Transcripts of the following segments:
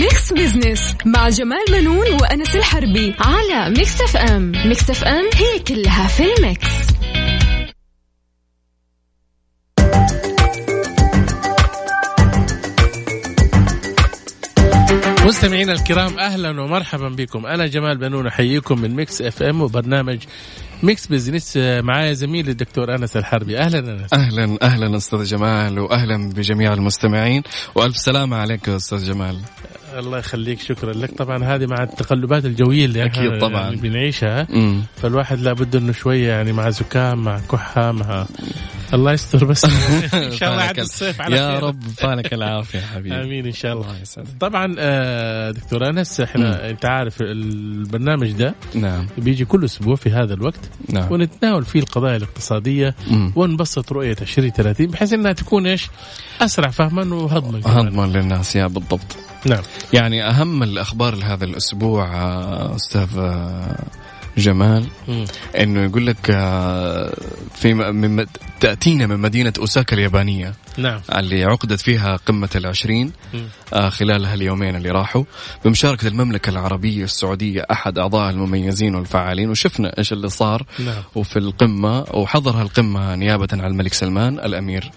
Mix Business مع جمال بنون وأنس الحربي على Mix FM Mix FM هي كلها في ال mix. مستمعينا الكرام أهلا ومرحبا بكم. أنا جمال بنون أحييكم من Mix FM وبرنامج Mix Business معايا زميلي الدكتور أنس الحربي. أهلا أنس. أهلا أهلا أستاذ جمال واهلا بجميع المستمعين. وألف سلامة عليك أستاذ جمال. الله يخليك شكرا لك. طبعا هذه مع التقلبات الجوية اللي إحنا طبعاً. يعني بنعيشها. مم. فالواحد لابد إنه شوية يعني مع زكام مع كحة مع الله يستر بس. إن شاء الله عاد الصيف على يا خير. رب فالك العافية حبيبي. آمين إن شاء الله. طبعا آه، دكتور أنس إحنا أنت عارف البرنامج ده نعم. بيجي كل أسبوع في هذا الوقت. نعم ونتناول فيه القضايا الاقتصادية مم. ونبسط رؤية 2030 بحيث إنها تكون إيش؟ أسرع فهما وهضما. هضما للناس يا بالضبط نعم يعني أهم الأخبار لهذا الأسبوع آه، أستاذ آه، جمال مم. إنه يقول لك آه، في من تأتينا من مدينة أوساكا اليابانية نعم اللي عقدت فيها قمة العشرين مم. آه خلال هاليومين اللي راحوا بمشاركة المملكة العربية السعودية أحد أعضاء المميزين والفعالين وشفنا إيش اللي صار نعم وفي القمة وحضر هالقمة نيابة عن الملك سلمان الأمير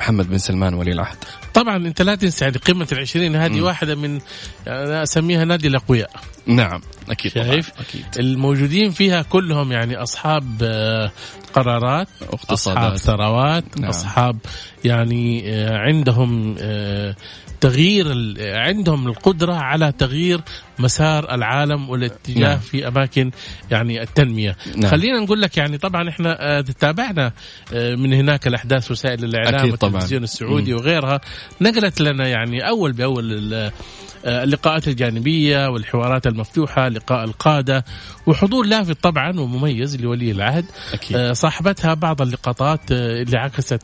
محمد بن سلمان ولي العهد طبعا أنت لا تنسى يعني قمة العشرين هذه واحدة من يعني أنا أسميها نادي الأقوياء نعم أكيد طبعاً. شايف؟ أكيد الموجودين فيها كلهم يعني أصحاب آه، قرارات أصحاب واقتصادات ثروات نعم. أصحاب يعني آه، عندهم آه، تغيير عندهم القدرة على تغيير مسار العالم والاتجاه نعم. في أماكن يعني التنمية نعم. خلينا نقول لك يعني طبعا إحنا آه، تابعنا من هناك الأحداث وسائل طبعاً. والتلفزيون السعودي وغيرها نقلت لنا يعني أول بأول ال- آه، اللقاءات الجانبية والحوارات المفتوحة لقاء القادة وحضور لافت طبعا ومميز لولي العهد أكيد صاحبتها بعض اللقطات اللي عكست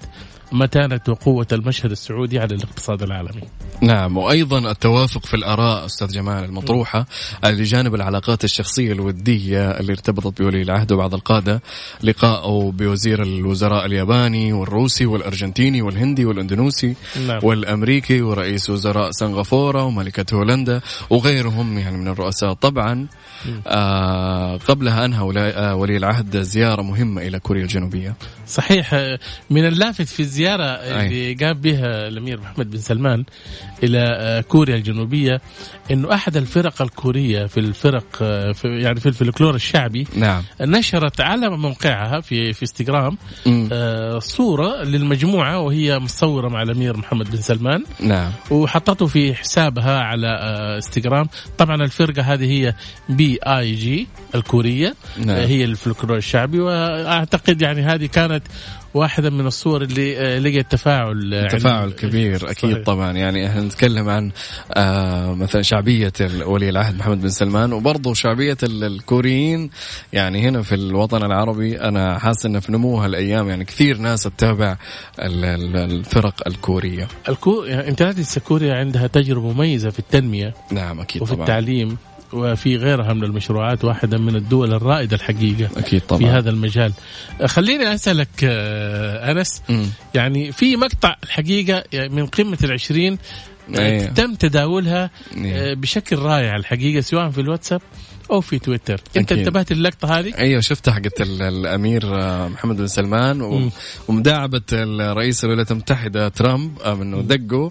متانة وقوة المشهد السعودي على الاقتصاد العالمي. نعم وأيضا التوافق في الآراء أستاذ جمال المطروحة اللي جانب العلاقات الشخصية الودية اللي ارتبطت بولي العهد وبعض القادة لقاءه برئيس الوزراء الياباني والروسي والأرجنتيني والهندي والاندونيسي نعم. والأمريكي ورئيس وزراء سنغافورة وملكة هولندا وغيرهم يعني من الرؤساء طبعا. آه قبلها أنهى ولا- آه، ولي العهد زيارة مهمة إلى كوريا الجنوبية. صحيح من اللافت في الزيارة اللي قام بها الأمير محمد بن سلمان إلى آه، كوريا الجنوبية أنه أحد الفرق الكورية في الفرق آه، في يعني في الفلكلور الشعبي. نعم. نشرت على موقعها في في إنستغرام. آه، صورة للمجموعة وهي مصورة مع الأمير محمد بن سلمان. نعم. وحطته في حسابها على إنستغرام. طبعا الفرقة هذه هي بي اي جي الكورية نعم. هي الفلكلور الشعبي وأعتقد يعني هذه كانت واحدة من الصور اللي آه، لقيت تفاعل آه، تفاعل كبير أكيد صحيح. طبعا. يعني إحنا نتكلم عن آه مثلا شعبية ال- ولي العهد محمد بن سلمان وبرضه شعبية ال- الكوريين. يعني هنا في الوطن العربي أنا حاسس إنه في نمو هالايام يعني كثير ناس تتابع ال- ال- الفرق الكورية. الكو... يعني تنسى كوريا عندها تجربة مميزة في التنمية نعم أكيد وفي طبعا. التعليم. وفي غيرها من المشروعات واحدة من الدول الرائدة الحقيقة أكيد طبعا في هذا المجال آه، خليني أسألك آه، أنس مم. يعني في مقطع الحقيقة يعني من قمة العشرين أيه. تم تداولها أيه. آه، بشكل رائع الحقيقة سواء في الواتساب أو في تويتر أكيد. انتبهت اللقطة هذه؟ أيوه شفتها حقت ال- الأمير آه، محمد بن سلمان. ومداعبة الرئيس الولايات المتحدة ترامب انه دقه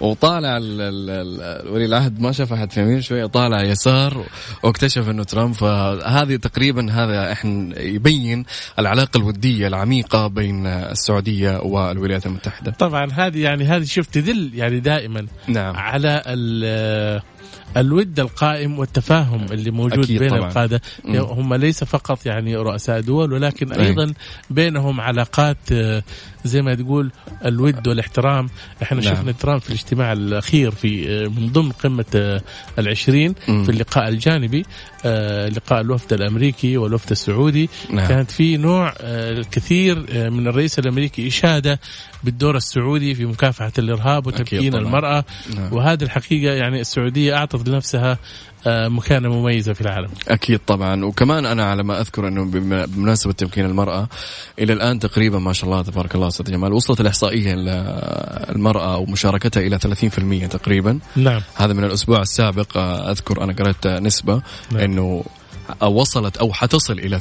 وطالع ال- ال- ال- ولي العهد ما شاف أحد في يمين شوية طالع يسار واكتشف إنه ترامب فهذه تقريبا هذا إحنا يبين العلاقة الودية العميقة بين السعودية والولايات المتحدة طبعا هذه يعني هذه شوف تدل يعني دائما نعم على الود القائم والتفاهم اللي موجود بين طبعاً. القاده. هم ليس فقط يعني رؤساء دول ولكن. أيضا بينهم علاقات آه، زي ما تقول الود والاحترام إحنا نعم. شفنا ترامب في الاجتماع الأخير في آه، من ضمن قمة آه، العشرين. في اللقاء الجانبي آه، لقاء الوفد الأمريكي والوفد السعودي نعم. كانت في نوع الكثير من الرئيس الأمريكي إشادة بالدور السعودي في مكافحة الإرهاب وتمكين. المرأة نعم. وهذه الحقيقة يعني السعودية أعطت لنفسها آه، مكانة مميزة في العالم. أكيد طبعا. وكمان أنا على ما أذكر أنه بمناسبة تمكين المرأة إلى الآن تقريبا ما شاء الله تبارك الله أستاذ جمال وصلت الإحصائية المرأة ومشاركتها إلى 30% تقريبا. نعم. هذا من الأسبوع السابق آه، أذكر أنا قرأت نسبة نعم. أنه وصلت أو حتصل إلى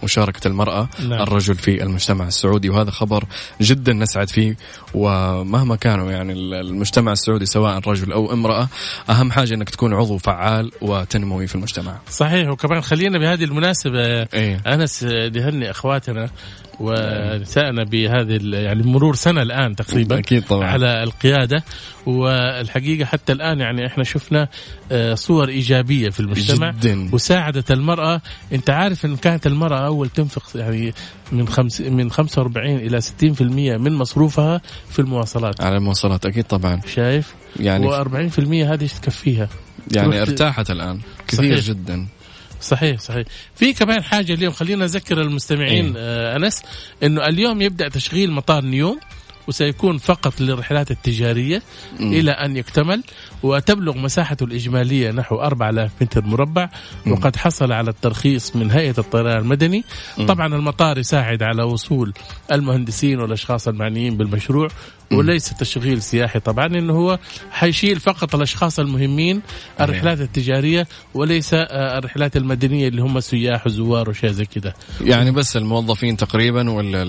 30% مشاركة المرأة نعم. الرجل في المجتمع السعودي وهذا خبر جدا نسعد فيه ومهما كانوا يعني المجتمع السعودي سواء رجل أو امرأة أهم حاجة أنك تكون عضو فعال وتنموي في المجتمع صحيح وكمان خلينا بهذه المناسبة إيه؟ أنس نهني أخواتنا ونسائنا بهذه يعني مرور سنة الآن تقريبا أكيد طبعا. على القيادة. والحقيقة حتى الآن يعني إحنا شفنا آه، صور إيجابية في المجتمع جدا. وساعدت المرأة. أنت عارف إن كانت المرأة أول تنفق يعني من خمس من 45 إلى 60% من مصروفها في المواصلات. على المواصلات أكيد طبعا. شايف؟ يعني و40% هذه تكفيها؟ يعني ارتاحت الآن كثير صحيح. جدا. صحيح صحيح في كمان حاجة اليوم خلينا نذكر المستمعين إيه؟ آه أنس إنه اليوم يبدأ تشغيل مطار نيوم وسيكون فقط للرحلات التجارية م. إلى أن يكتمل وتبلغ مساحته الإجمالية نحو 4000 متر مربع. وقد حصل على الترخيص من هيئة الطيران المدني. طبعا المطار يساعد على وصول المهندسين والأشخاص المعنيين بالمشروع وليس تشغيل سياحي طبعا انه هو حيشيل فقط الأشخاص المهمين الرحلات التجارية وليس آه، الرحلات المدنية اللي هم سياح وزوار وشيء زي كذا يعني بس الموظفين تقريبا ولا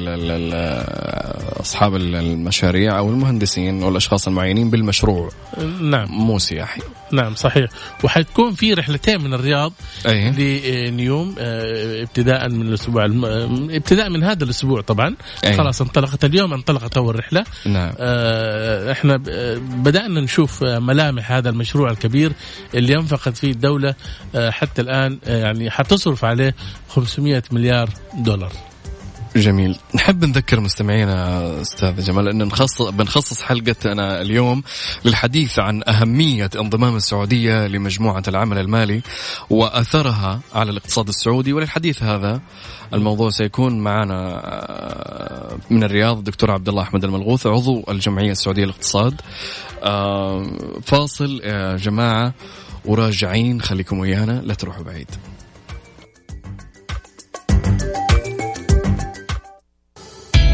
أصحاب المشاريع أو المهندسين والأشخاص المعينين بالمشروع. نعم. مو سياحي نعم صحيح وحتكون في رحلتين من الرياض أيه. لنيوم آه، ابتداء من الأسبوع الم... ابتداء من هذا الأسبوع طبعا أيه. خلاص انطلقت اليوم انطلقت أول رحلة نعم. آه، إحنا بدأنا نشوف ملامح هذا المشروع الكبير اللي انفقت فيه الدولة آه، حتى الآن يعني حتصرف عليه 500 مليار دولار جميل. نحب نذكر مستمعينا أستاذ جمال أن نخصص بنخصص حلقتنا اليوم للحديث عن أهمية انضمام السعودية لمجموعة العمل المالي وأثرها على الاقتصاد السعودي. وللحديث هذا الموضوع سيكون معنا آه، من الرياض الدكتور عبد الله أحمد الملغوث عضو الجمعية السعودية للاقتصاد. آه، فاصل يا جماعة وراجعين خليكم ويانا لا تروحوا بعيد.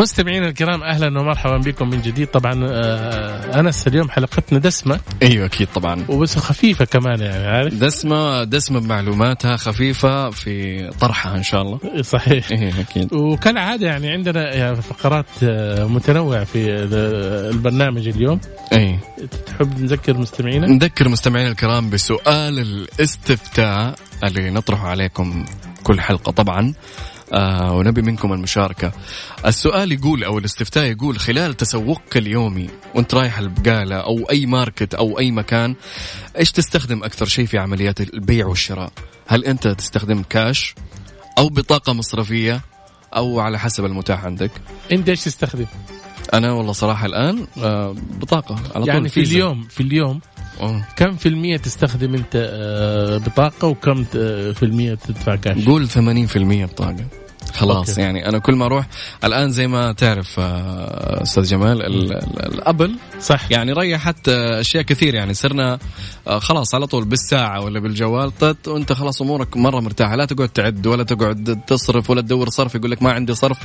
مستمعينا الكرام أهلا ومرحبا بكم من جديد. طبعا آه، أنس اليوم حلقتنا دسمة. أيوه أكيد طبعا. وبس خفيفة كمان يعني عارف؟ دسمة دسمة بمعلوماتها خفيفة في طرحها إن شاء الله. صحيح. إيه أكيد. وكالعادة يعني عندنا يعني فقرات آه، متنوعه في البرنامج اليوم. اي تحب نذكر مستمعينا؟ نذكر مستمعينا الكرام بسؤال الاستفتاء اللي نطرحه عليكم كل حلقة طبعا. آه ونبي منكم المشاركة. السؤال يقول أو الاستفتاء يقول خلال تسوقك اليومي وانت رايح البقالة أو أي ماركت أو أي مكان إيش تستخدم أكثر شيء في عمليات البيع والشراء؟ هل أنت تستخدم كاش أو بطاقة مصرفية أو على حسب المتاح عندك؟ أنت إيش تستخدم؟ أنا والله صراحة الآن آه بطاقة على يعني طول في اليوم في اليوم أوه. كم في المية تستخدم أنت آه، بطاقة وكم في المية تدفع كاش؟ قول 80% بطاقة. خلاص. أوكي. يعني أنا كل ما أروح الآن زي ما تعرف آه، أستاذ جمال الأبل صح. يعني ريحت أشياء كثير. يعني صرنا آه، خلاص على طول بالساعة ولا بالجوال طت وانت خلاص أمورك مرة مرتاحة. لا تقعد تعد ولا تقعد تصرف ولا تدور صرف يقول لك ما عندي صرف.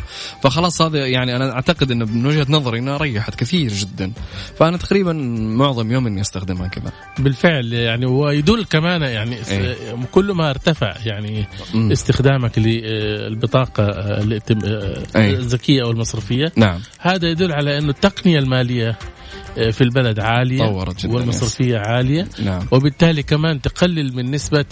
فخلاص هذا يعني أنا أعتقد إنه من وجهة نظري انها ريحت كثير جدا. فأنا تقريبا معظم يوم إني أستخدمها كذا بالفعل يعني ويدل كمان يعني إيه؟ كل ما ارتفع يعني م. استخدامك للبطاقه الذكية أو المصرفية. نعم. هذا يدل على إنه التقنية المالية آه، في البلد عالية طورت جدا والمصرفية عالية. نعم. وبالتالي كمان تقلل من نسبة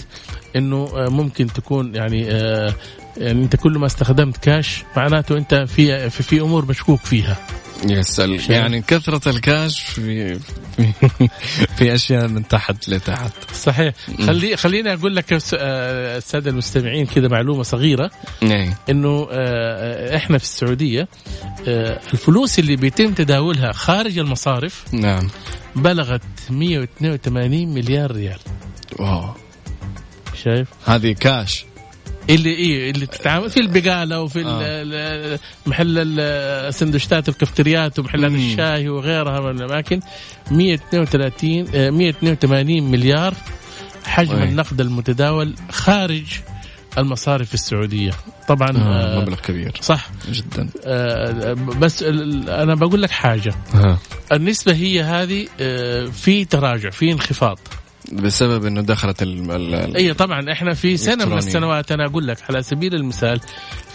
إنه آه، ممكن تكون يعني آه، يعني أنت كل ما استخدمت كاش معناته أنت في في, في أمور مشكوك فيها. يسأل يعني كثرة الكاش في في أشياء من تحت لتحت. صحيح. خلي خليني أقول لك الساده المستمعين كذا معلومة صغيرة. نعم. إنه إحنا في السعودية الفلوس اللي بيتم تداولها خارج المصارف نعم. بلغت 182 مليار ريال. واو. شايف؟ هذه كاش اللي إيه اللي تتعامل في البقالة وفي آه. محل السندوتشات والكافتريات ومحلات مم. الشاي وغيرها من الأماكن 132 182 مليار حجم أي. النقد المتداول خارج المصارف السعودية طبعا آه مبلغ كبير صح جدا آه بس أنا بقول لك حاجة آه. النسبة هي هذه آه في تراجع في انخفاض بسبب إنه دخلت ال ال اي طبعا إحنا في سنة من السنوات أنا أقول لك على سبيل المثال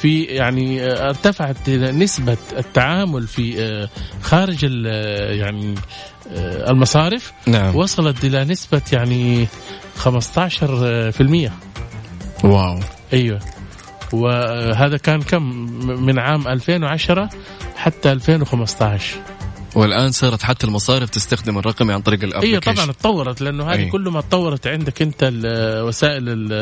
في يعني آه، ارتفعت نسبة التعامل في آه، خارج يعني آه، المصارف. نعم. وصلت إلى نسبة يعني 15% wow. أيوه. وهذا كان كم؟ من عام 2010 حتى 2015 والآن صارت حتى المصارف تستخدم الرقمي عن طريق ال application. اي طبعا تطورت لأنه هذه. كل ما تطورت عندك أنت وسائل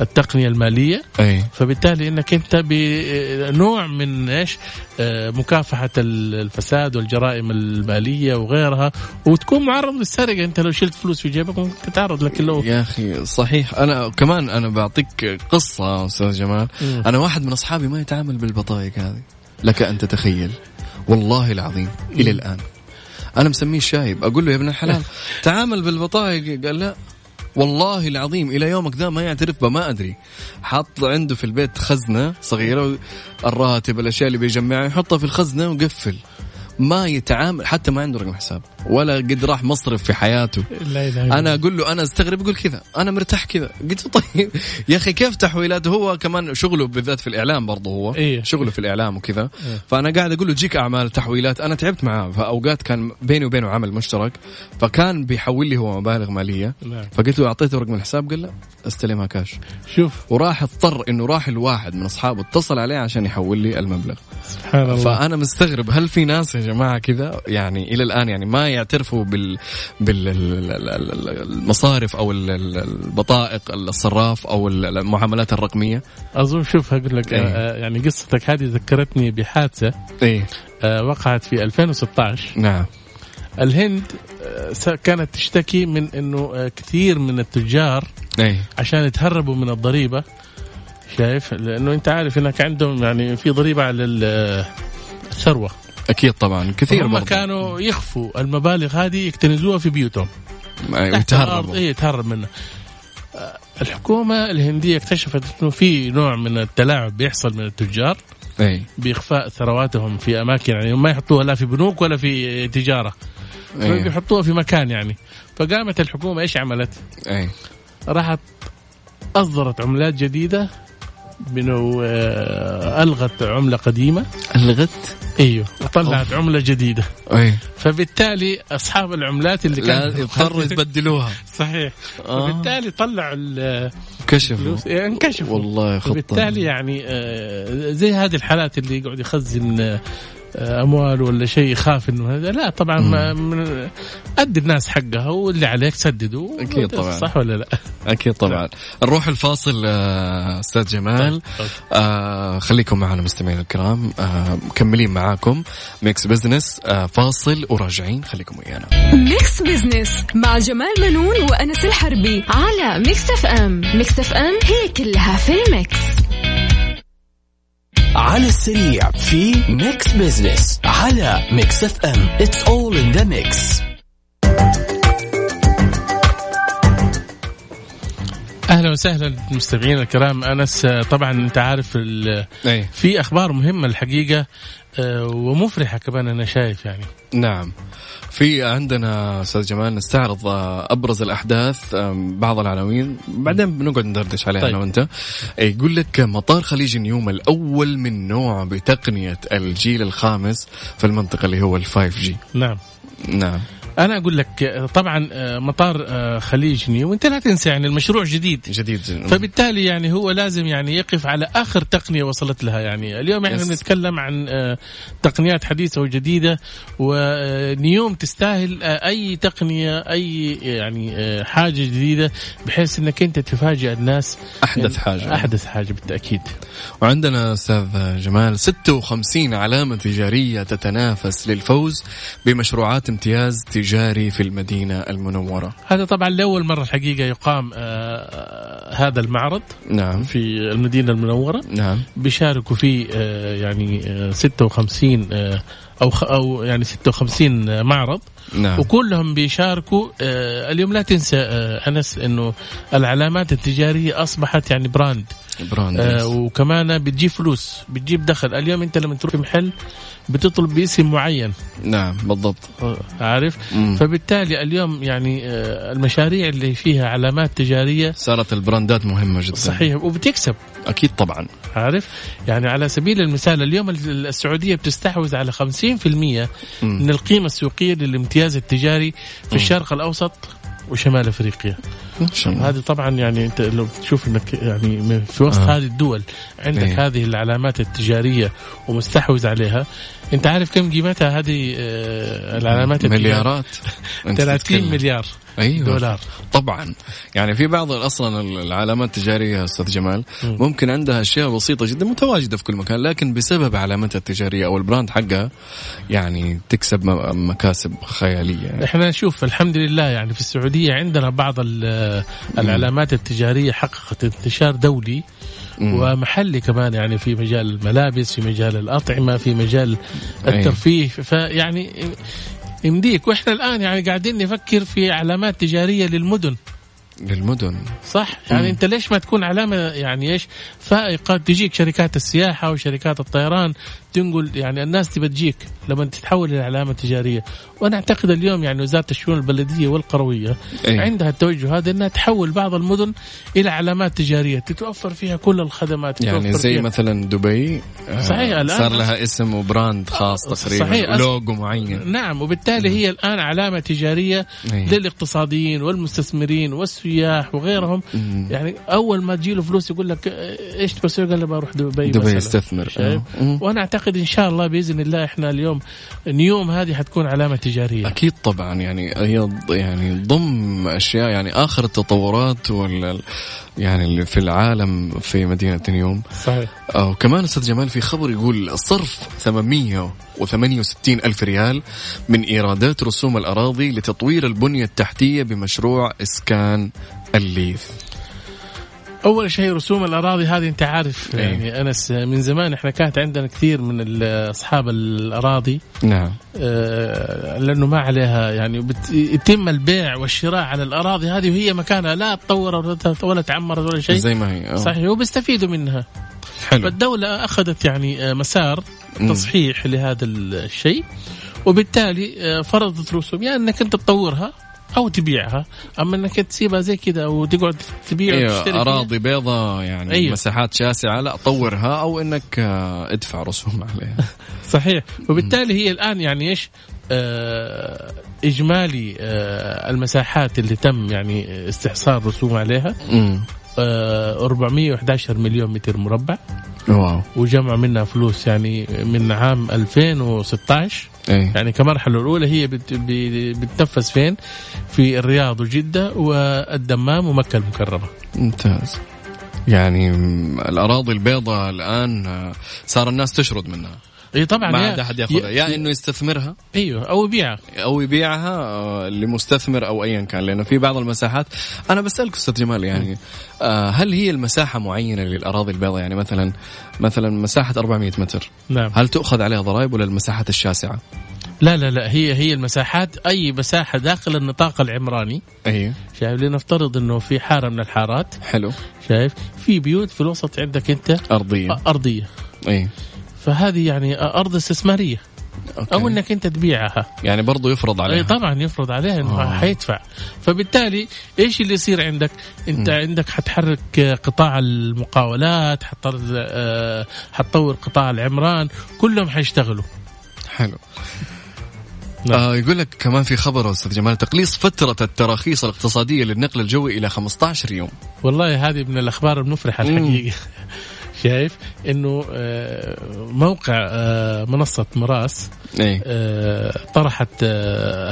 التقنية المالية. أي. فبالتالي إنك أنت بنوع من إيش؟ آه، مكافحة الفساد والجرائم المالية وغيرها وتكون معرض للسرقة. أنت لو شلت فلوس في جيبك ممكن تتعرض لكن لو يا أخي صحيح. أنا كمان أنا بعطيك قصة أستاذ جمال. م. أنا واحد من أصحابي ما يتعامل بالبطايق هذه. لك أن تتخيل. والله العظيم إلى الآن. أنا مسميه شايب أقول له يا ابن الحلال تعامل بالبطايق قال لا. والله العظيم إلى يومك ذا ما يعترف ما أدري. حاط عنده في البيت خزنة صغيرة الراتب الأشياء اللي بيجمعها يحطها في الخزنة وقفل. ما يتعامل حتى ما عنده رقم حساب. ولا قد راح مصرف في حياته. لا لا أنا أقول له أنا أستغرب يقول كذا أنا مرتاح كذا. قلت له طيب يا أخي كيف تحويلاته؟ هو كمان شغله بالذات في الإعلام برضه هو. إيه؟ شغله في الإعلام وكذا. إيه؟ فأنا قاعد أقول له جيك أعمال تحويلات. أنا تعبت معاه. فأوقات كان بيني وبينه عمل مشترك. فكان بيحول لي هو مبالغ مالية. نعم. فقلت له أعطيته رقم الحساب؟ قال لا استلمها كاش شوف. وراح اضطر إنه راح الواحد من أصحابه اتصل عليه عشان يحول لي المبلغ. سبحان الله. فأنا مستغرب هل في ناس يا جماعة كذا؟ يعني إلى الآن يعني ما يعترفوا بال بالمصارف أو البطائق الصراف أو المعاملات الرقمية؟ أظن شوف أقول لك إيه؟ آه يعني قصتك هذه ذكرتني بحادثة إيه. آه وقعت في 2016 نعم. الهند آه، كانت تشتكي من إنه آه، كثير من التجار أي. عشان يتهربوا من الضريبة شايف؟ لأنه أنت عارف إنك عندهم يعني في ضريبة على الثروة. أكيد طبعا كثير هم كانوا يخفوا المبالغ هذه يكتنزوها في بيوتهم يتهربوا اي يتهرب منها الحكومة الهندية اكتشفت إنه في نوع من التلاعب بيحصل من التجار أي. بإخفاء ثرواتهم في أماكن يعني ما يحطوها لا في بنوك ولا في تجارة أي. بيحطوها في مكان يعني فقامت الحكومة إيش عملت؟ أي. راحت أصدرت عملات جديدة بانه آه، ألغت عملة قديمة. ألغت؟ إيوه وطلعت عملة جديدة. أي. فبالتالي أصحاب العملات اللي كانوا يضطروا يبدلوها صحيح. آه. فبالتالي طلعوا كشفوا. إيه، انكشفوا. والله خطة فبالتالي يعني آه، زي هذه الحالات اللي يقعد يخزن أموال ولا شيء يخاف إنه هذا. لا طبعا ما أدي الناس حقها واللي عليك سدده أكيد طبعا. صح ولا لا؟ أكيد طبعا. نروح الفاصل آه، أستاذ جمال. طيب. آه خليكم معنا مستمعينا الكرام. آه مكملين معاكم. Mix Business آه فاصل وراجعين. خليكم ويانا. Mix Business مع جمال بنون وأنس الحربي على Mix FM Mix FM هي كلها في ال mix. على السريع في Mix Business على Mix FM It's all in the mix أهلا وسهلا مستمعينا الكرام. أنس طبعا أنت عارف في أخبار مهمة الحقيقة آه، ومفرحة كمان أنا شايف يعني. نعم. في عندنا أستاذ جمال نستعرض أبرز الأحداث بعض العناوين. بعدين بنقعد ندردش عليها طيب. أنا وانت يقول لك مطار خليج نيوم الأول من نوعه بتقنية الجيل الخامس في المنطقة اللي هو ال five G نعم. نعم. أنا أقول لك طبعا آه، مطار آه، خليج نيوم انت لا تنسى يعني المشروع جديد. جديد. فبالتالي يعني هو لازم يعني يقف على آخر تقنية وصلت لها. يعني اليوم إحنا بنتكلم عن آه، تقنيات حديثة وجديدة ونيوم تستاهل أي تقنية أي يعني حاجة جديدة بحيث إنك أنت تفاجئ الناس أحدث حاجة. أحدث حاجة بالتأكيد. وعندنا أستاذ جمال 56 علامة تجارية تتنافس للفوز بمشروعات امتياز التجاري في المدينة المنورة. هذا طبعا لأول مرة الحقيقة يقام آه هذا المعرض نعم. في المدينة المنورة. نعم. بيشاركوا فيه آه يعني آه 56 آه أو خ- أو يعني 56 معرض. نعم. وكلهم بيشاركوا آه اليوم لا تنسى آه أنس إنه العلامات التجارية أصبحت يعني براند. آه وكمان بتجيب فلوس بتجيب دخل. اليوم انت لما تروح في محل بتطلب باسم معين. نعم بالضبط. عارف؟ مم. فبالتالي اليوم يعني آه المشاريع اللي فيها علامات تجارية صارت البراندات مهمة جدا. صحيح وبتكسب. أكيد طبعا. عارف؟ يعني على سبيل المثال اليوم السعودية بتستحوذ على 50% من القيمة السوقية للامتياز التجاري في الشرق الأوسط. وشمال أفريقيا هذه طبعا يعني أنت لو تشوف إنك يعني في وسط آه. هذه الدول عندك إيه. هذه العلامات التجارية ومستحوذ عليها أنت عارف كم قيمتها هذه آه، العلامات التجارية مليارات أنت 30 تتكلم. مليار أيوة. دولار طبعا يعني في بعض أصلا العلامات التجارية أستاذ جمال مم. ممكن عندها أشياء بسيطة جدا متواجدة في كل مكان لكن بسبب علامتها التجارية أو البراند حقها يعني تكسب مكاسب خيالية يعني. إحنا نشوف الحمد لله يعني في السعودية عندنا بعض ال- العلامات التجارية حققت انتشار دولي. ومحلي كمان يعني في مجال الملابس في مجال الأطعمة في مجال الترفيه فيعني يمديك. وإحنا الآن يعني قاعدين نفكر في علامات تجارية للمدن. للمدن. صح؟ يعني مم. أنت ليش ما تكون علامة يعني إيش؟ فائقة تجيك شركات السياحة وشركات الطيران تنقل يعني الناس تبى تجيك لما تتحول إلى علامة تجارية وأنا أعتقد اليوم يعني وزارة الشؤون البلدية والقروية أي. عندها التوجه هذا إنها تحول بعض المدن إلى علامات تجارية تتوفر فيها كل الخدمات يعني زي فيها مثلا دبي آه، صحيح، الآن صار لها اسم وبراند خاص تقريبا صحيح، لوجو معين نعم وبالتالي هي الآن علامة تجارية أي. للاقتصاديين والمستثمرين والسياح وغيرهم مم. يعني أول ما تجي له فلوس يقول لك إيش تبغى تسوي؟ قال له بروح دبي دبي. يستثمر؟ آه. وأنا أعتقد إن شاء الله بإذن الله إحنا اليوم نيوم هذه حتكون علامة تجارية. أكيد طبعا يعني هي يعني ضم أشياء يعني آخر التطورات وال يعني اللي في العالم في مدينة نيوم. صحيح. وكمان أستاذ جمال في خبر يقول صرف 868 ألف ريال من إيرادات رسوم الأراضي لتطوير البنية التحتية بمشروع إسكان الليث. أول شيء رسوم الأراضي هذه أنت عارف إيه. يعني أنس من زمان إحنا كانت عندنا كثير من أصحاب الأراضي نعم آه، لأنه ما عليها يعني يتم البيع والشراء على الأراضي هذه وهي مكانها لا تطور ولا تعمرت ولا شيء زي ما هي آه. صحيح وبيستفيدوا منها حلو فالدولة أخذت يعني آه، مسار. تصحيح لهذا الشيء وبالتالي آه، فرضت رسوم يا يعني أنك أنت تطورها أو تبيعها. أما أنك تسيبها زي كذا وتقعد تبيع وتشتري فيها. أراضي بيضاء يعني أيوة. مساحات شاسعة لا طورها أو إنك آه، ادفع رسوم عليها. صحيح. وبالتالي هي الآن يعني إيش؟ آه إجمالي آه المساحات اللي تم يعني استحصال رسوم عليها. آه 411 مليون متر مربع. واو. وجمع منها فلوس يعني من عام 2016 إيه يعني كمرحلة الأولى هي بت- ب- بتنفذ فين؟ في الرياض وجدة والدمام ومكة المكرمة. ممتاز يعني الأراضي البيضاء الآن آه، صار الناس تشرد منها اي طبعا ما عاد أحد ياخذها. يا إنه يستثمرها. أيوه أو يبيعها. أو يبيعها لمستثمر أو ايا كان لأنه في بعض المساحات. أنا بسألك أستاذ جمال يعني آه، هل هي المساحة معينة للأراضي البيضاء؟ يعني مثلا مثلا مساحة 400 متر. نعم. هل تؤخذ عليها ضرائب ولا المساحات الشاسعة؟ لا لا لا هي هي المساحات أي مساحة داخل النطاق العمراني. أي. شايف لنفترض إنه في حارة من الحارات. حلو. شايف في بيوت في الوسط عندك أنت. أرضية. أرضية. أي. فهذه يعني أرض استثمارية أوكي. أو إنك أنت تبيعها يعني برضو يفرض عليها طبعا يفرض عليه إنه آه. حيدفع فبالتالي إيش اللي يصير عندك أنت م. عندك حتحرك قطاع المقاولات آه، حتطور قطاع العمران كلهم حيشتغلوا حلو نعم. آه يقول لك كمان في خبر أستاذ جمال تقليص فترة التراخيص الاقتصادية للنقل الجوي إلى 15 يوم والله هذه من الأخبار المفرحة. الحقيقة شايف إنه آه، موقع آه، منصة مراس اي آه، طرحت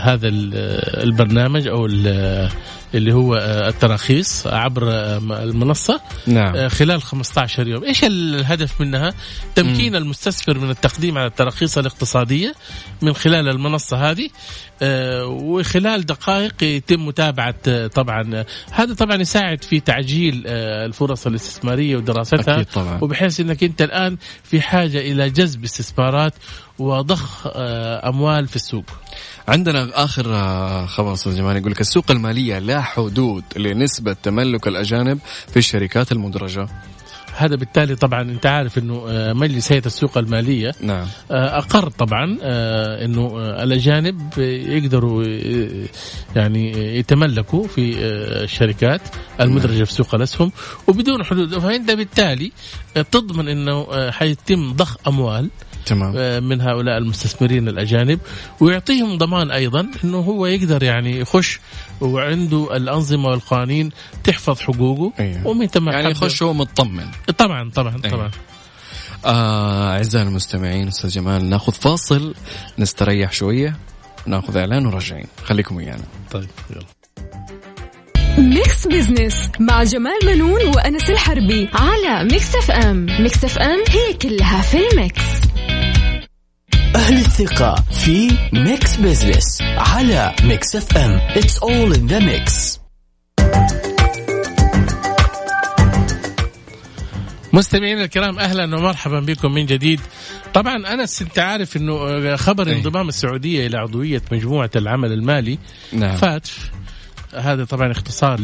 هذا ال- البرنامج أو اللي هو التراخيص عبر المنصة نعم. خلال 15 يوم إيش الهدف منها تمكين م. المستثمر من التقديم على التراخيص الاقتصادية من خلال المنصة هذه وخلال دقائق يتم متابعة طبعا هذا طبعا يساعد في تعجيل الفرص الاستثمارية ودراستها أكيد طبعا. وبحيث إنك أنت الآن في حاجة إلى جذب استثمارات وضخ أموال في السوق عندنا آخر آه، خبر أستاذ جمال يقول لك السوق المالية لا حدود لنسبة تملك الأجانب في الشركات المدرجة. هذا بالتالي طبعا أنت عارف إنه آه، مجلس هيئة السوق المالية نعم. آه، أقر طبعا إنه الأجانب يقدروا يعني يتملكوا في الشركات المدرجة في سوق الأسهم. وبدون حدود. فأنت بالتالي تضمن إنه حيتم ضخ أموال تمام. آه، من هؤلاء المستثمرين الأجانب. ويعطيهم ضمان أيضا إنه هو يقدر يعني يخش وعنده الأنظمة والقوانين تحفظ حقوقه أيه. ومن يعني يخش هو مطمن. طبعا طبعا أيه. طبعا. آه أعزائي المستمعين أستاذ جمال نأخذ فاصل نستريح شوية نأخذ إعلان وراجعين. خليكم ويانا. طيب يلا. Mix Business مع جمال بنون وأنس الحربي على Mix FM Mix FM هي كلها في ال mix. أهل الثقة في Mix Business على Mix FM It's all in the mix مستمعينا الكرام أهلا ومرحبا بكم من جديد طبعا أنس أنت عارف إنه خبر أي. انضمام السعودية إلى عضوية مجموعة العمل المالي نعم. FATF هذا طبعا اختصار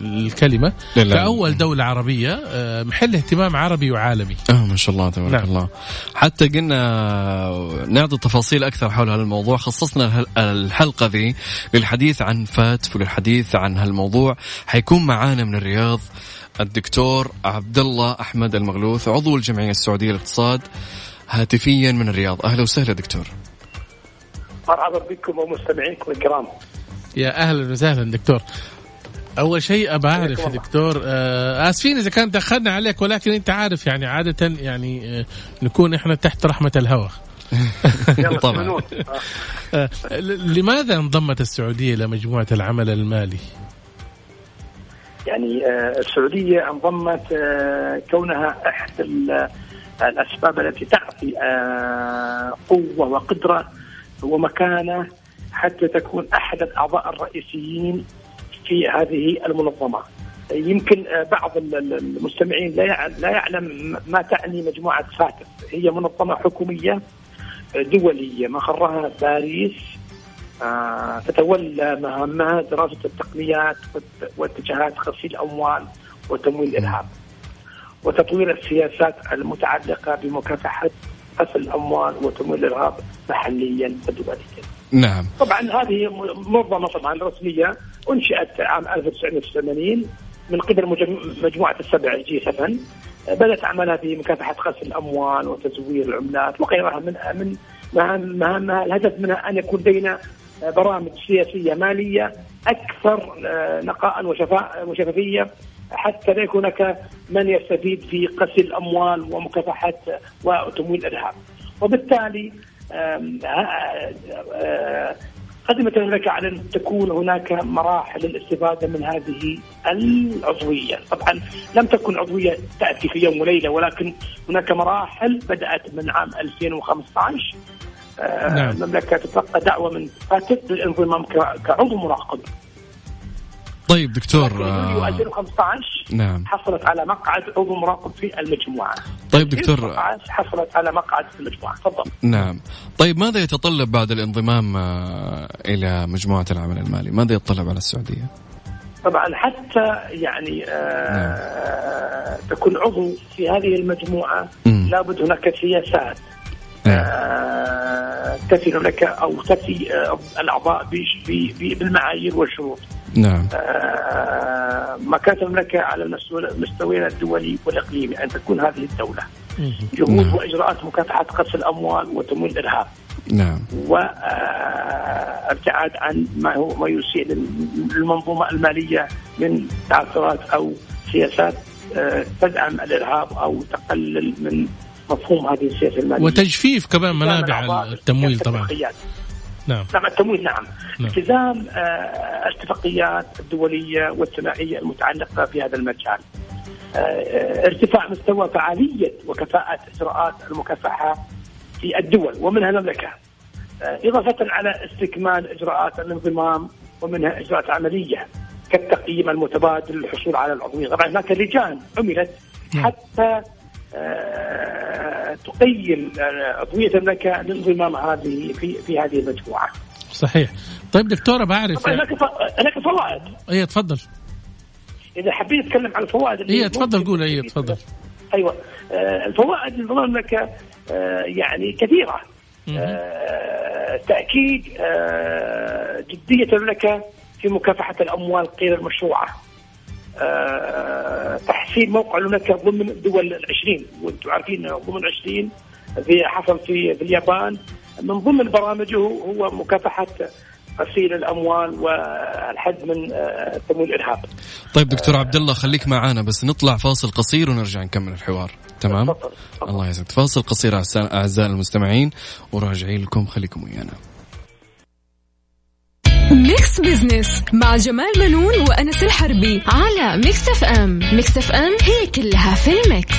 للكلمة. كأول دولة عربية آه، محل اهتمام عربي وعالمي. آه ما شاء الله تبارك نعم. الله. حتى قلنا نعطي تفاصيل أكثر حول هذا الموضوع خصصنا الحلقة ذي للحديث عن فاتف وللحديث عن هالموضوع. حيكون معانا من الرياض الدكتور عبد الله أحمد المغلوث عضو الجمعية السعودية للاقتصاد هاتفيا من الرياض. أهلا وسهلا دكتور. مرحبا بكم ومستمعينكم الكرام. يا أهلا وسهلا دكتور. أول شيء ابى أعرف دكتور آه آسفين إذا كان تأخرنا عليك ولكن أنت عارف يعني عادة يعني آه نكون إحنا تحت رحمة الهوى. طبعا. آه لماذا انضمت السعودية إلى مجموعة العمل المالي؟ يعني آه السعودية انضمت آه كونها أحد الأسباب التي تعطي آه قوة وقدرة ومكانة حتى تكون أحد الأعضاء الرئيسيين في هذه المنظمة. يمكن آه، بعض المستمعين لا لا يعلم ما تعني مجموعة فاتف، هي منظمة حكومية آه، دولية مقرها باريس آه، تتولى مهامها دراسة التقنيات واتجاهات غسيل الأموال وتمويل الإرهاب. وتطوير السياسات المتعلقة بمكافحة غسل الأموال وتمويل الإرهاب محليا ودوليا. نعم. طبعا هذه منظمة طبعا رسمية أنشئت عام 1980 من قبل مجموعة السبع جي 7 بدأت عملها في مكافحة غسل الأموال وتزوير العملات وغيرها من من مهامها الهدف منها أن يكون لدينا برامج سياسية مالية أكثر آه، نقاء وشفافية حتى لا يكون هناك من يستفيد في غسل الأموال ومكافحة وتمويل الارهاب وبالتالي قدمت المملكة على أن تكون هناك مراحل للاستفادة من هذه العضوية. طبعا لم تكن عضوية تأتي في يوم وليلة ولكن هناك مراحل بدأت من عام 2015 نعم. المملكة تتلقى دعوة من فاتت للانضمام كعضو مراقب. طيب دكتور في يوليو 2015 آه، نعم. حصلت على مقعد عضو مراقب في المجموعة. طيب دكتور. حصلت على مقعد في المجموعة. تفضل. نعم. طيب ماذا يتطلب بعد الانضمام آه، إلى مجموعة العمل المالي؟ ماذا يتطلب على السعودية؟ طبعا حتى يعني آه نعم. تكون عضو في هذه المجموعة م. لابد هناك سياسات. نعم. آه تفي لك أو تفي آه الأعضاء بالمعايير والشروط. نعم. آه مكاتب المملكه على المستويين الدولي والإقليمي أن تكون هذه الدولة. جهود نعم. وإجراءات مكافحة قصف الأموال وتمويل الإرهاب. نعم. وابتعاد عن ما هو ما يسيء للمنظومة المالية من تعثرات أو سياسات آه، تدعم الإرهاب أو تقلل من مفهوم هذه السياسة المالية. وتجفيف كمان منابع التمويل طبعا. نعم. نعم التمويل نعم, نعم. التزام آه، الاتفاقيات الدولية والثنائية المتعلقة في هذا المجال. آه، ارتفاع مستوى فعالية وكفاءه اجراءات المكافحة في الدول ومنها المملكة. آه، إضافة على استكمال إجراءات الانضمام ومنها إجراءات عملية كالتقييم المتبادل للحصول على العضوية، طبعا هناك لجان عملت نعم. حتى تقيم آه، عضويه المملكه للانضمام هذه في في هذه المجموعة. صحيح. طيب دكتورة بعرف طبعا هناك هناك فوائد. اي تفضل. إذا حبيت أتكلم عن الفوائد اللي اي تفضل قول. اي تفضل. أيوه. آه، الفوائد لنظام المملكه آه، يعني كثيرة. آه، تاكيد آه، جدية المملكه في مكافحة الأموال غير المشروعة. آه، تحسين موقع المملكه ضمن الدول العشرين. وأنتم عارفين ضمن 20 في حصل في في اليابان. من ضمن برامجه هو مكافحة غسيل الأموال والحد من آه، تمويل الإرهاب. طيب دكتور عبد الله خليك معانا بس نطلع فاصل قصير ونرجع نكمل الحوار. تمام. الله يسعدك. فاصل قصير اعزائي المستمعين وراجعين لكم. خليكم ويانا. ميكس بزنس مع جمال منون وأنس الحربي على ميكس اف ام ميكس اف ام هي كلها في الميكس.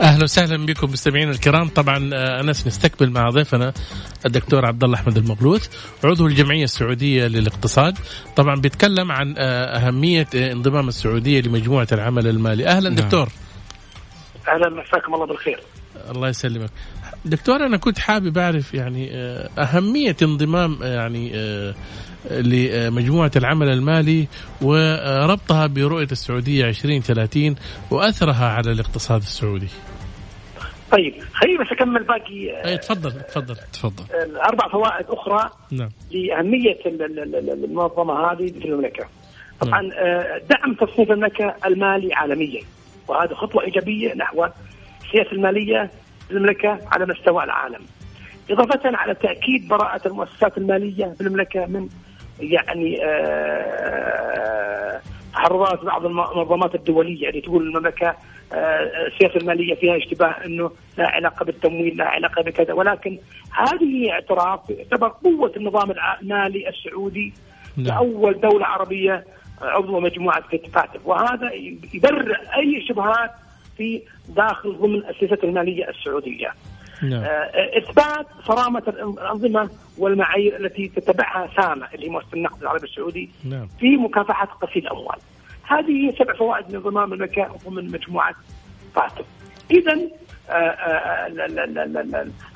أهلا وسهلا بكم مستمعينا الكرام. طبعا آه، أنس نستقبل مع ضيفنا الدكتور عبد الله أحمد المغلوث عضو الجمعية السعودية للاقتصاد. طبعا بيتكلم عن آه، أهمية آه، انضمام السعودية لمجموعة العمل المالي. أهلا نعم. دكتور. أهلا مساكم الله بالخير. الله يسلمك دكتور أنا كنت حابب أعرف يعني آه، أهمية انضمام آه، يعني آه، لمجموعه العمل المالي وربطها برؤية السعودية 2030 وأثرها على الاقتصاد السعودي. طيب خليني بس أكمل باقي أي تفضل تفضل تفضل أربع فوائد أخرى نعم لأهمية ال- ال- ال- المنظمة هذه في المملكة. طبعا آه، دعم تصنيف المملكة المالي عالميا وهذه خطوة إيجابية نحو السياسة المالية في المملكة على مستوى العالم. اضافه على تأكيد براءة المؤسسات المالية في المملكة من يعني آه، تحررات بعض المنظمات الدولية اللي تقول المملكة آه، السياسة المالية فيها اشتباه إنه لا علاقة بالتمويل لا علاقة بكذا ولكن هذه اعتراف يعتبر قوة النظام المالي السعودي نعم. كاول دولة عربية عضو مجموعة فاتف وهذا يبرئ أي شبهات في داخل ضمن السياسة المالية السعودية. نعم آه، إثبات صرامة الأنظمة والمعايير التي تتبعها سامة اللي هي مؤسسة النقد العربي السعودي نعم في مكافحة غسيل الاموال. هذه هي سبع فوائد من انضمام المملكه ضمن مجموعة فاتف. اذا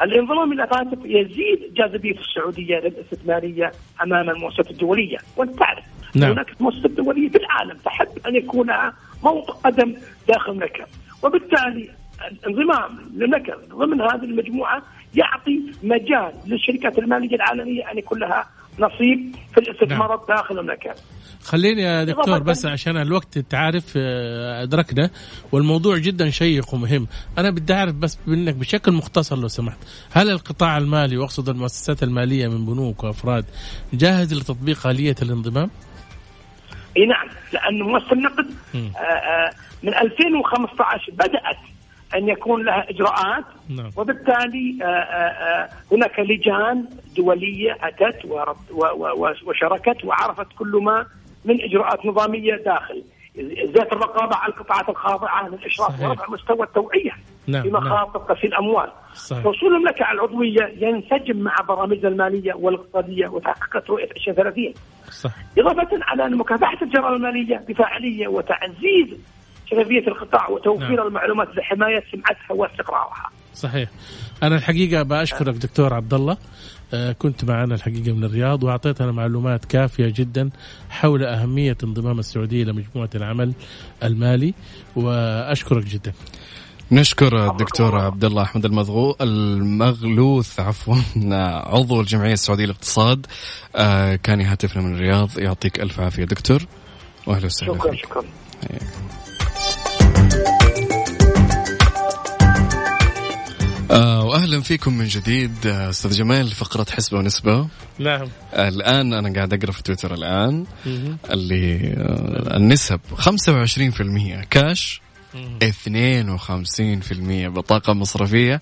الانضمام إلى فاتف يزيد جاذبية السعودية للإستثمارية أمام المؤسسات الدولية، وأنت تعرف نعم. هناك مؤسسات دولية في العالم تحب أن يكون موطئ قدم داخل المملكه، وبالتالي الانضمام للمملكه ضمن هذه المجموعة يعطي مجال للشركات المالية العالمية أن يكون لها نصيب في الاستثمارات داخل المملكه. خليني يا دكتور بس عشان الوقت تعرف آه، أدركنا والموضوع جدا شيق ومهم أنا بدي أعرف بس منك بشكل مختصر لو سمحت هل القطاع المالي وأقصد المؤسسات المالية من بنوك وأفراد جاهز لتطبيق آلية الانضمام إي نعم لأنه مؤسسه النقد. آه، آه، من 2015 بدأت أن يكون لها إجراءات نعم. وبالتالي آه، هناك لجان دولية أتت وشاركت وعرفت كل ما من إجراءات نظامية داخل زياده الرقابة على القطاعات الخاضعة للاشراف. ورفع مستوى التوعية نعم، في نعم. مخاطر غسيل الأموال صحيح. وصول المملكة على العضوية ينسجم مع برامجها المالية والاقتصادية وتحقيق رؤية 2030 صح إضافة على أن مكافحة الجرائم المالية بفاعلية وتعزيز شفافية القطاع وتوفير نعم. نعم. المعلومات لحماية سمعتها واستقرارها. صحيح أنا الحقيقة بأشكرك دكتور عبد الله آه، كنت معنا الحقيقة من الرياض وأعطيتنا معلومات كافية جدا حول أهمية انضمام السعودية لمجموعه العمل المالي وأشكرك جدا نشكر الدكتور عبد الله أحمد المغلو المغلوث عفوا عضو الجمعية السعودية للاقتصاد. آه، كان يهاتفنا من الرياض. يعطيك ألف عافية دكتور. وأهلا وسهلا شكرا فيك. شكرا. آه، وأهلا فيكم من جديد أستاذ جمال فقرة حسبة ونسبة. نعم. الآن أنا قاعد أقرأ في تويتر الآن اللي آه، النسب 25% كاش. 52% بطاقة مصرفية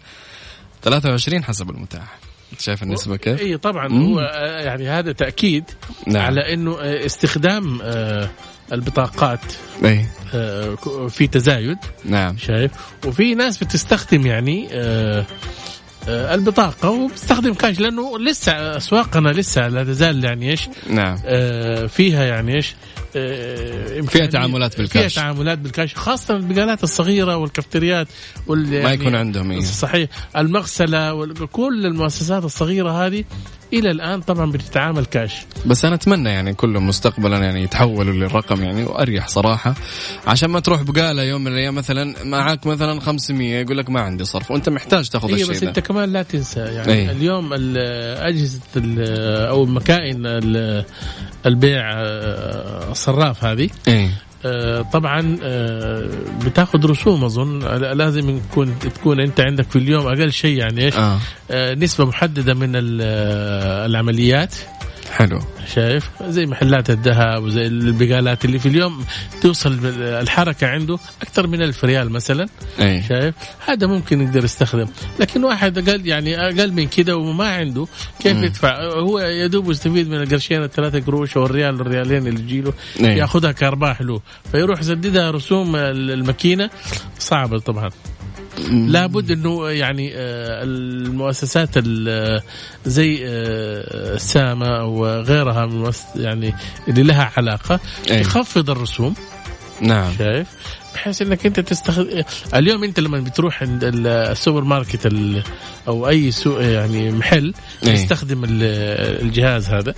23 حسب المتاح شايف النسبة كيف؟ اي طبعا مم. هو آه، يعني هذا تأكيد نعم. على إنه آه، استخدام البطاقات أي. في تزايد نعم شايف وفي ناس بتستخدم يعني آه، البطاقة وبستخدم كاش لأنه لسه أسواقنا لسه لا تزال يعني إيش نعم آه، فيها يعني إيش آه، فيها تعاملات بالكاش فيها تعاملات بالكاش خاصة البقالات الصغيرة والكافتريات وال يعني ما يكون عندهم إيه؟ صحيح المغسلة وكل المؤسسات الصغيرة هذه إلى الآن طبعا بتتعامل كاش بس أنا أتمنى يعني كلهم مستقبلا يعني يتحولوا للرقم يعني وأريح صراحة عشان ما تروح بقالة يوم من الأيام مثلا معك مثلا 500 يقول لك ما عندي صرف وأنت محتاج تاخذ إيه الشيء بس ده. أنت كمان لا تنسى يعني أيه. اليوم أجهزة أو مكائن البيع آه، الصراف هذه أيه. آه، طبعا آه، بتاخذ رسوم أظن. لازم يكون تكون أنت عندك في اليوم أقل شيء يعني إيش؟ آه. نسبة محددة من العمليات. حلو. شايف؟ زي محلات الذهب وزي البقالات اللي في اليوم توصل الحركة عنده أكثر من ألف ريال مثلا. أي. شايف؟ هذا ممكن يقدر يستخدم. لكن واحد أقل يعني أقل من كده وما عنده كيف م. يدفع؟ هو يا دوب يستفيد من القرشين الثلاثة قروش أو الريال الريالين اللي يجيله ياخذها كأرباح له. فيروح يسددها رسوم الماكينة. صعبه طبعا. لابد إنه يعني آه، المؤسسات زي آه، السامة وغيرها من يعني اللي لها علاقة تخفض الرسوم. نعم. شايف؟ بحيث إنك أنت تستخدم اليوم أنت لما بتروح عند السوبر ماركت أو أي سوق يعني محل تستخدم الجهاز هذا.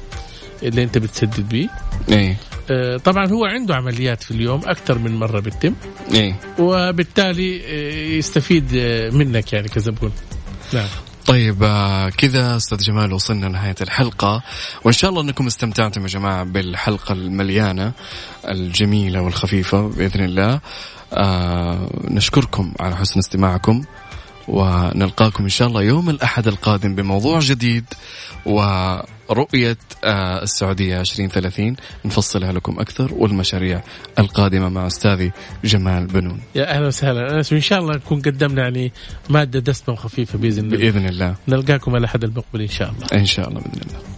اللي انت بتسدد به إيه. آه، طبعا هو عنده عمليات في اليوم أكثر من مرة بتتم. إيه. وبالتالي آه، يستفيد آه، منك يعني كزبون. نعم. طيب كذا أستاذ جمال وصلنا لنهاية الحلقة. وإن شاء الله أنكم استمتعتم يا جماعة بالحلقة المليانة الجميلة والخفيفة بإذن الله. آه نشكركم على حسن استماعكم ونلقاكم إن شاء الله يوم الأحد القادم بموضوع جديد ورؤية آه، السعودية 2030 نفصلها لكم أكثر والمشاريع القادمة مع أستاذي جمال بنون. يا أهلا وسهلا. أنس وإن شاء الله نكون قدمنا يعني مادة دسمة وخفيفة بإذن الله. بإذن الله. نلقاكم الأحد المقبل إن شاء الله. إن شاء الله بإذن الله.